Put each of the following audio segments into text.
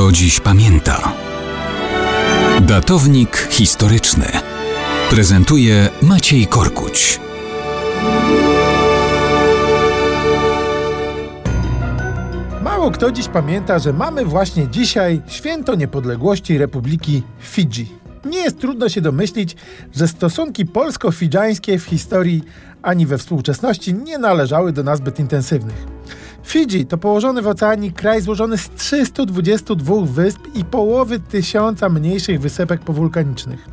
kto dziś pamięta. Datownik historyczny prezentuje Maciej Korkuć. Mało kto dziś pamięta, że mamy właśnie dzisiaj święto niepodległości Republiki Fidżi. Nie jest trudno się domyślić, że stosunki polsko-fidżańskie w historii ani we współczesności nie należały do nazbyt intensywnych. Fidżi to położony w oceanii kraj złożony z 322 wysp i połowy tysiąca mniejszych wysepek powulkanicznych.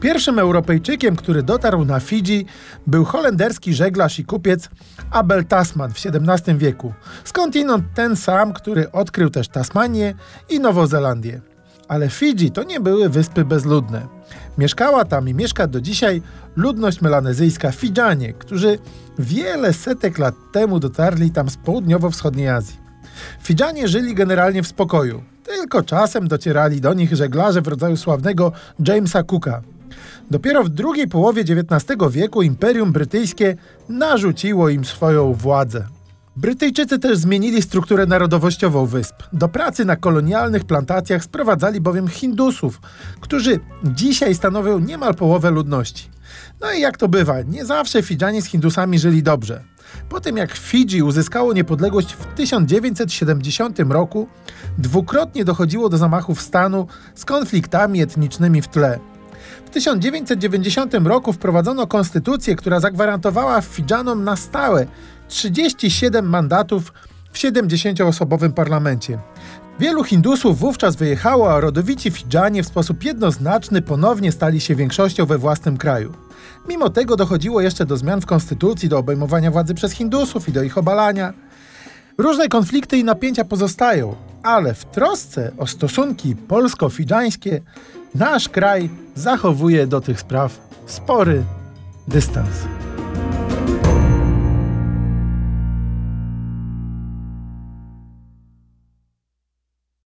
Pierwszym Europejczykiem, który dotarł na Fidżi, był holenderski żeglarz i kupiec Abel Tasman w XVII wieku. Skądinąd ten sam, który odkrył też Tasmanię i Nową Zelandię. Ale Fidżi to nie były wyspy bezludne. Mieszkała tam i mieszka do dzisiaj ludność melanezyjska Fidżanie, którzy wiele setek lat temu dotarli tam z południowo-wschodniej Azji. Fidżanie żyli generalnie w spokoju, tylko czasem docierali do nich żeglarze w rodzaju sławnego Jamesa Cooka. Dopiero w drugiej połowie XIX wieku Imperium Brytyjskie narzuciło im swoją władzę. Brytyjczycy też zmienili strukturę narodowościową wysp. Do pracy na kolonialnych plantacjach sprowadzali bowiem Hindusów, którzy dzisiaj stanowią niemal połowę ludności. No i jak to bywa, nie zawsze Fidżanie z Hindusami żyli dobrze. Po tym jak Fidżi uzyskało niepodległość w 1970 roku, dwukrotnie dochodziło do zamachów stanu z konfliktami etnicznymi w tle. W 1990 roku wprowadzono konstytucję, która zagwarantowała Fidżanom na stałe 37 mandatów w 70-osobowym parlamencie. Wielu Hindusów wówczas wyjechało, a rodowici Fidżanie w sposób jednoznaczny ponownie stali się większością we własnym kraju. Mimo tego dochodziło jeszcze do zmian w konstytucji, do obejmowania władzy przez Hindusów i do ich obalania. Różne konflikty i napięcia pozostają, ale w trosce o stosunki polsko-fidżańskie nasz kraj zachowuje do tych spraw spory dystans.